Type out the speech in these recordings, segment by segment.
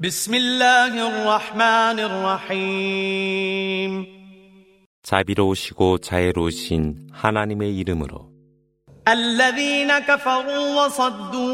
بسم الله الرحمن الرحيم 자비로우시고 자애로우신 하나님의 이름으로 الذين كفروا وصدوا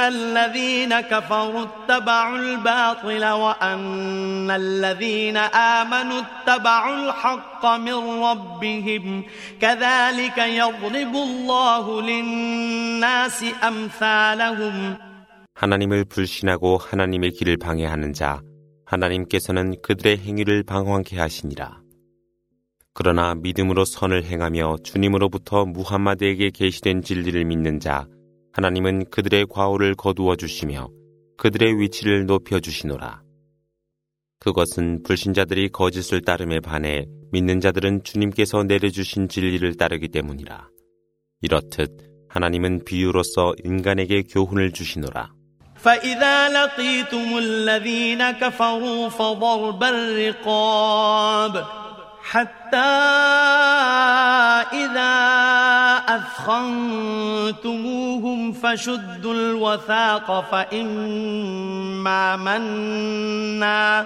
الذين كفروا اتبعوا الباطل وأن الذين آمنوا اتبعوا الحق من ربهم كذلك يضرب الله للناس أمثالهم 하나님을 불신하고 하나님의 길을 방해하는 자 하나님께서는 그들의 행위를 방황케 하시니라. 그러나 믿음으로 선을 행하며 주님으로부터 무함마드에게 계시된 진리를 믿는 자 하나님은 그들의 과오를 거두어 주시며 그들의 위치를 높여 주시노라. 그것은 불신자들이 거짓을 따름에 반해 믿는 자들은 주님께서 내려주신 진리를 따르기 때문이라. 이렇듯 하나님은 비유로서 인간에게 교훈을 주시노라. فإذا لقيتم الذين كفروا فضرب الرقاب حتى إذا أثخنتموهم فشدوا الوثاق فإما منا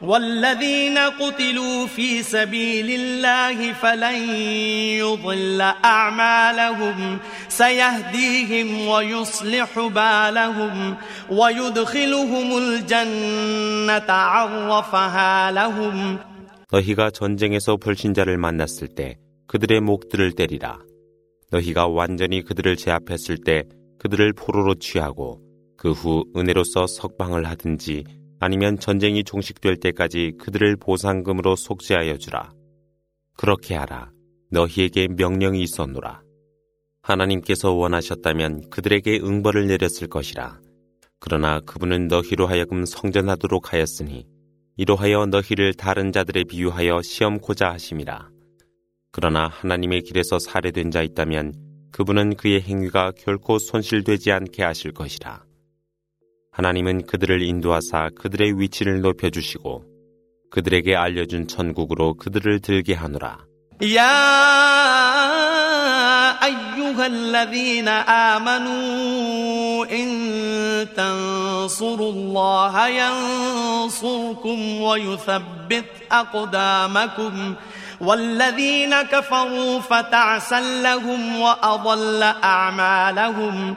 والذين قتلوا في سبيل الله فلن يضل أعمالهم سيهديهم ويصلح بالهم ويدخلهم الجنة عرفها لهم 너희가 전쟁에서 불신자를 만났을 때 그들의 목들을 때리라. 너희가 완전히 그들을 제압했을 때 그들을 포로로 취하고 그 후 은혜로서 석방을 하든지 아니면 전쟁이 종식될 때까지 그들을 보상금으로 속죄하여 주라. 그렇게 하라. 너희에게 명령이 있었노라. 하나님께서 원하셨다면 그들에게 응벌을 내렸을 것이라. 그러나 그분은 너희로 하여금 성전하도록 하였으니 이로하여 너희를 다른 자들에 비유하여 시험코자 하심이라. 그러나 하나님의 길에서 살해된 자 있다면 그분은 그의 행위가 결코 손실되지 않게 하실 것이라. 하나님은 그들을 인도하사 그들의 위치를 높여주시고 그들에게 알려준 천국으로 그들을 들게 하노라. يا أيها الذين آمنوا إن تنصروا الله ينصركم ويثبت أقدامكم والذين كفروا فتعسا لهم وأضل أعمالهم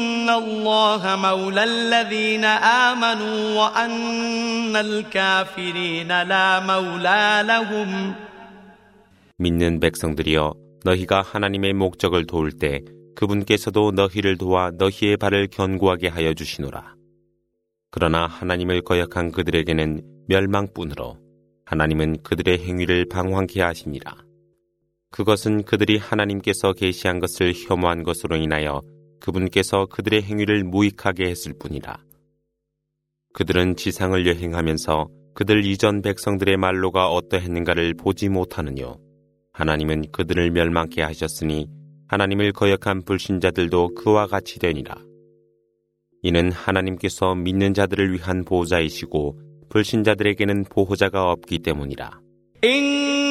الله مولى الذين آمنوا وأن الكافرين لا مولى لهم 믿는 백성들이여 너희가 하나님의 목적을 도울 때 그분께서도 너희를 도와 너희의 발을 견고하게 하여 주시노라. 그러나 하나님을 거역한 그들에게는 멸망뿐으로 하나님은 그들의 행위를 방황케 하시니라. 그것은 그들이 하나님께서 계시한 것을 혐오한 것으로 인하여 그분께서 그들의 행위를 무익하게 했을 뿐이라. 그들은 지상을 여행하면서 그들 이전 백성들의 말로가 어떠했는가를 보지 못하느뇨. 하나님은 그들을 멸망케 하셨으니 하나님을 거역한 불신자들도 그와 같이 되니라. 이는 하나님께서 믿는 자들을 위한 보호자이시고 불신자들에게는 보호자가 없기 때문이라. إن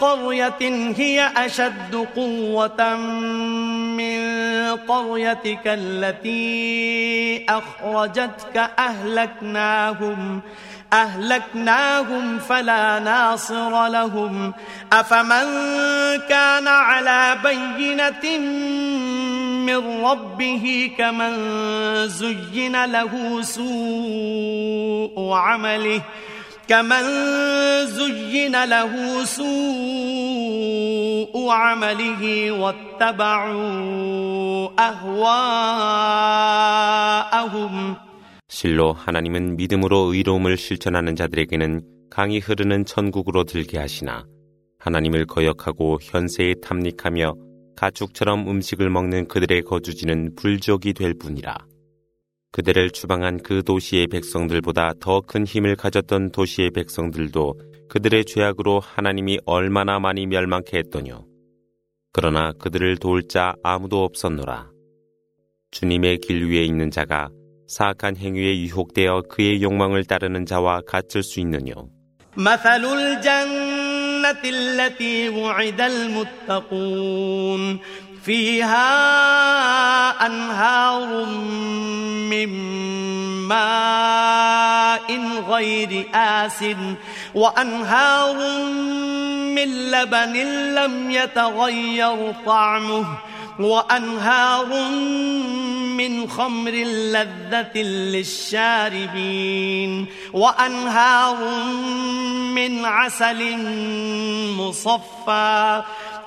قرية هي أشد قوة من قريتك التي أخرجتك أهلكناهم أهلكناهم فلا ناصر لهم. أفمن كان على بينة من ربه كمن زين له سوء عمله. كمن زين له سوء عمله واتبعوا أهواءهم 실로 하나님은 믿음으로 의로움을 실천하는 자들에게는 강이 흐르는 천국으로 들게 하시나 하나님을 거역하고 현세에 탐닉하며 가축처럼 음식을 먹는 그들의 거주지는 불지옥이 될 뿐이라. 그들을 추방한 그 도시의 백성들보다 더 큰 힘을 가졌던 도시의 백성들도 그들의 죄악으로 하나님이 얼마나 많이 멸망케 했더뇨. 그러나 그들을 도울 자 아무도 없었노라. 주님의 길 위에 있는 자가 사악한 행위에 유혹되어 그의 욕망을 따르는 자와 같을 수 있느뇨. فيها أنهار من ماء غير آس وأنهار من لبن لم يتغير طعمه وأنهار من خمر لذة للشاربين وأنهار من عسل مصفى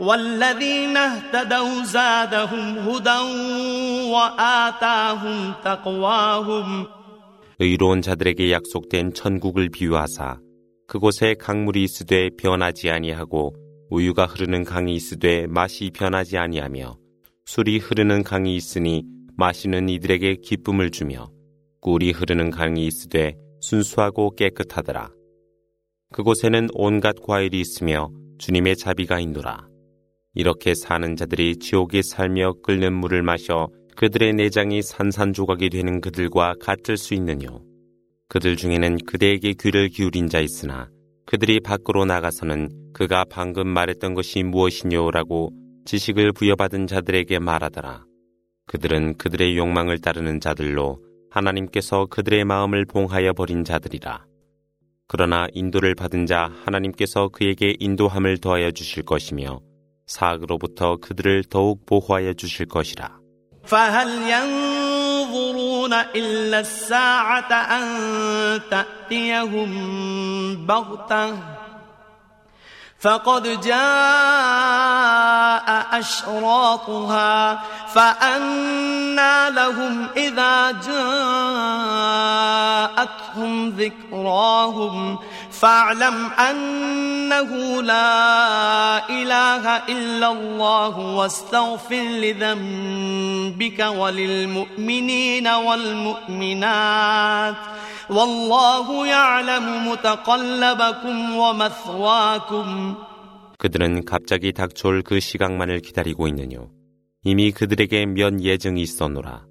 والذين اهتدوا زادهم هدى وآتاهم تقواهم 의로운 자들에게 약속된 천국을 비유하사 그곳에 강물이 있으되 변하지 아니하고 우유가 흐르는 강이 있으되 맛이 변하지 아니하며 술이 흐르는 강이 있으니 마시는 이들에게 기쁨을 주며 꿀이 흐르는 강이 있으되 순수하고 깨끗하더라. 그곳에는 온갖 과일이 있으며 주님의 자비가 있노라. 이렇게 사는 자들이 지옥에 살며 끓는 물을 마셔 그들의 내장이 산산조각이 되는 그들과 같을 수 있느뇨. 그들 중에는 그대에게 귀를 기울인 자 있으나 그들이 밖으로 나가서는 그가 방금 말했던 것이 무엇이뇨라고 지식을 부여받은 자들에게 말하더라. 그들은 그들의 욕망을 따르는 자들로 하나님께서 그들의 마음을 봉하여 버린 자들이라. 그러나 인도를 받은 자 하나님께서 그에게 인도함을 더하여 주실 것이며 사악으로부터 그들을 더욱 보호하여 주실 것이라. فهل ينظرون إلا الساعة أن تأتيهم بغتة فقد جاء أشراطها فأنى لهم إذا جاءتهم ذكراهم فاعلم أنه لا إله إلا الله واستغفر لذنبك وللمؤمنين والمؤمنات والله يعلم متقلبكم ومثواكم 그들은 갑자기 닥쳐올 그 시각만을 기다리고 있느뇨. 이미 그들에게 몇 예정이 있었노라.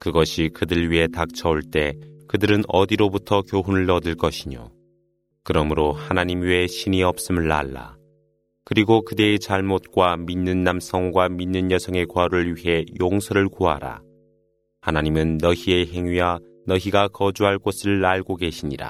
그것이 그들 위에 닥쳐올 때 그들은 어디로부터 교훈을 얻을 것이뇨. 그러므로 하나님 외에 신이 없음을 알라. 그리고 그대의 잘못과 믿는 남성과 믿는 여성의 과를 위해 용서를 구하라. 하나님은 너희의 행위와 너희가 거주할 곳을 알고 계시니라.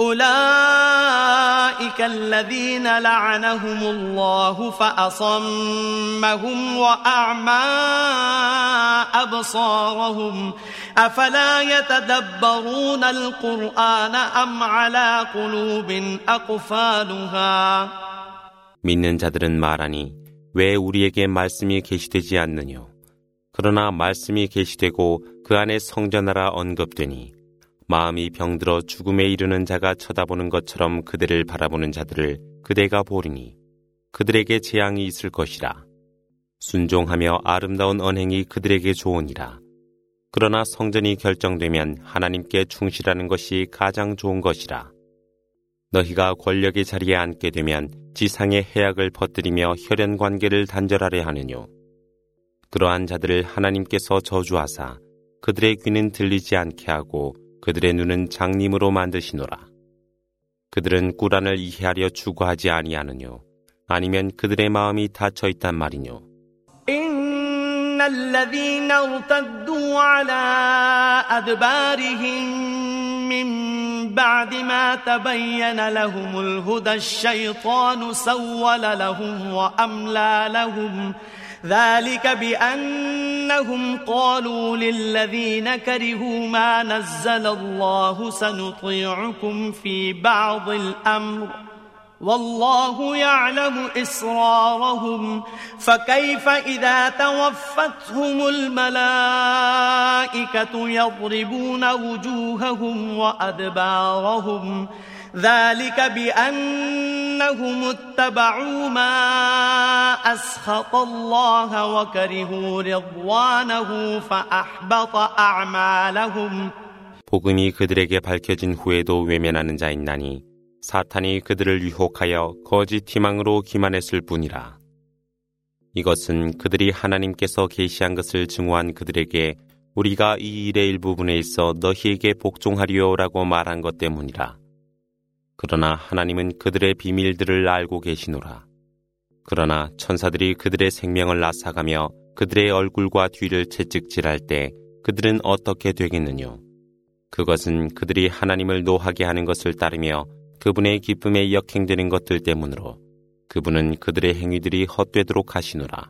أولئك الذين لعنهم الله فأصمهم وأعمى أبصارهم أفلا يتدبرون القرآن أم على قلوب أقفالها 믿는 자들은 말하니 왜 우리에게 말씀이 계시되지 않느뇨 그러나 말씀이 계시되고 그 안에 성전하라 언급되니 마음이 병들어 죽음에 이르는 자가 쳐다보는 것처럼 그들을 바라보는 자들을 그대가 보리니 그들에게 재앙이 있을 것이라. 순종하며 아름다운 언행이 그들에게 좋으니라. 그러나 성전이 결정되면 하나님께 충실하는 것이 가장 좋은 것이라. 너희가 권력의 자리에 앉게 되면 지상의 해악을 퍼뜨리며 혈연 관계를 단절하려 하느뇨. 그러한 자들을 하나님께서 저주하사 그들의 귀는 들리지 않게 하고 그들의 눈은 장님으로 만드시노라. 그들은 꾸란을 이해하려 추구하지 아니하느뇨. 아니면 그들의 마음이 닫혀 있단 말이뇨. إن الذين ارتدوا على أدبارهم من بعد ما تبين لهم الهدى الشيطان سول لهم وأملى لهم ذلك بأنهم قالوا للذين كرهوا ما نزل الله سنطيعكم في بعض الأمر. والله يعلم إسرارهم. فكيف إذا توفتهم الملائكة يضربون وجوههم وأدبارهم؟ ذلك بأنهم اتبعوا ما أسخط الله وكرهوا رضوانه فأحبط أعمالهم 복음이 그들에게 밝혀진 후에도 외면하는 자 있나니 사탄이 그들을 유혹하여 거짓 희망으로 기만했을 뿐이라. 이것은 그들이 하나님께서 계시한 것을 증오한 그들에게 우리가 이 일의 일부분에 있어 너희에게 복종하리오라고 말한 것 때문이라. 그러나 하나님은 그들의 비밀들을 알고 계시노라. 그러나 천사들이 그들의 생명을 앗아가며 그들의 얼굴과 뒤를 채찍질할 때 그들은 어떻게 되겠느뇨? 그것은 그들이 하나님을 노하게 하는 것을 따르며 그분의 기쁨에 역행되는 것들 때문으로 그분은 그들의 행위들이 헛되도록 하시노라.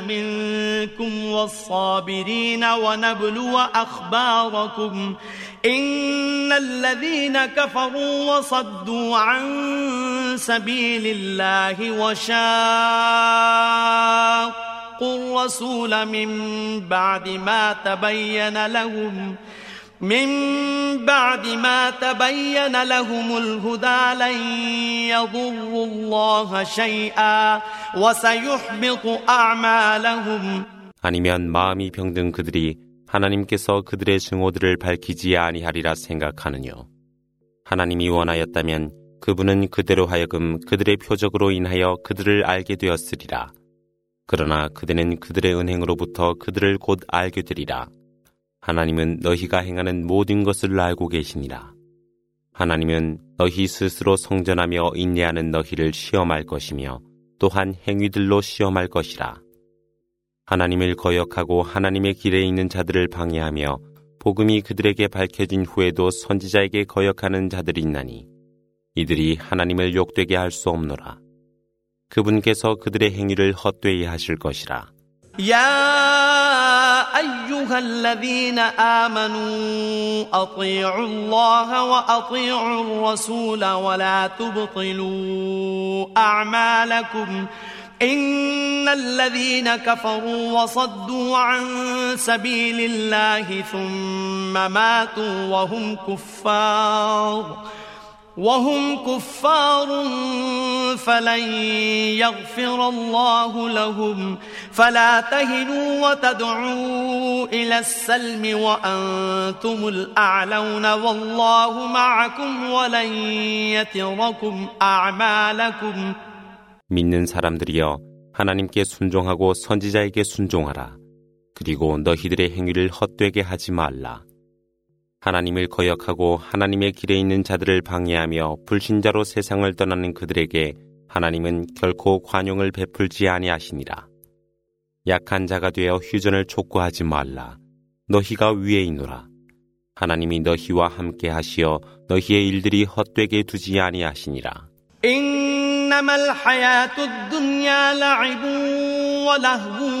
منكم والصابرين ونبلو أخباركم إن الذين كفروا وصدوا عن سبيل الله وشاقوا الرسول من بعد ما تبين لهم من بعد ما تبين لهم الهدى لن يضروا الله شيئا وسيحبط أعمالهم 아니면 마음이 병든 그들이 하나님께서 그들의 증오들을 밝히지 아니하리라 생각하느뇨. 하나님이 원하였다면 그분은 그대로 하여금 그들의 표적으로 인하여 그들을 알게 되었으리라. 그러나 그대는 그들의 은행으로부터 그들을 곧 알게 되리라. 하나님은 너희가 행하는 모든 것을 알고 계시니라. 하나님은 너희 스스로 성전하며 인내하는 너희를 시험할 것이며 또한 행위들로 시험할 것이라. 하나님을 거역하고 하나님의 길에 있는 자들을 방해하며 복음이 그들에게 밝혀진 후에도 선지자에게 거역하는 자들이 있나니 이들이 하나님을 욕되게 할 수 없노라. 그분께서 그들의 행위를 헛되이 하실 것이라. يا أيها الذين آمنوا أطيعوا الله وأطيعوا الرسول ولا تبطلوا أعمالكم إن الذين كفروا وصدوا عن سبيل الله ثم ماتوا وهم كفار وهم كفار فلن يغفر الله لهم فلا تهنوا وتدعوا إلى السلم وأنتم الأعلون والله معكم ولن يتركم أعمالكم 믿는 사람들이여 하나님께 순종하고 선지자에게 순종하라. 그리고 너희들의 행위를 헛되게 하지 말라. 하나님을 거역하고 하나님의 길에 있는 자들을 방해하며 불신자로 세상을 떠나는 그들에게 하나님은 결코 관용을 베풀지 아니하시니라. 약한 자가 되어 휴전을 촉구하지 말라. 너희가 위에 있노라. 하나님이 너희와 함께 하시어 너희의 일들이 헛되게 두지 아니하시니라. إنما الحياة الدنيا لعب ولهو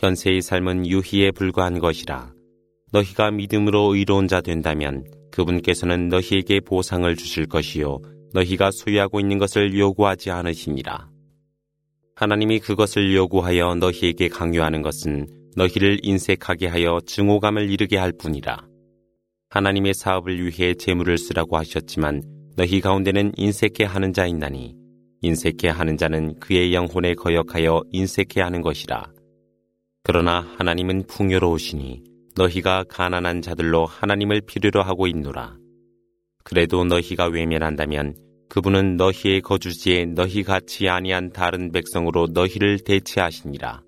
현세의 삶은 유희에 불과한 것이라. 너희가 믿음으로 의로운 자 된다면 그분께서는 너희에게 보상을 주실 것이요. 너희가 소유하고 있는 것을 요구하지 않으시니라. 하나님이 그것을 요구하여 너희에게 강요하는 것은 너희를 인색하게 하여 증오감을 이르게 할 뿐이라. 하나님의 사업을 위해 재물을 쓰라고 하셨지만 너희 가운데는 인색해 하는 자 있나니 인색해 하는 자는 그의 영혼에 거역하여 인색해 하는 것이라. 그러나 하나님은 풍요로우시니 너희가 가난한 자들로 하나님을 필요로 하고 있노라. 그래도 너희가 외면한다면 그분은 너희의 거주지에 너희 같이 아니한 다른 백성으로 너희를 대체하시니라.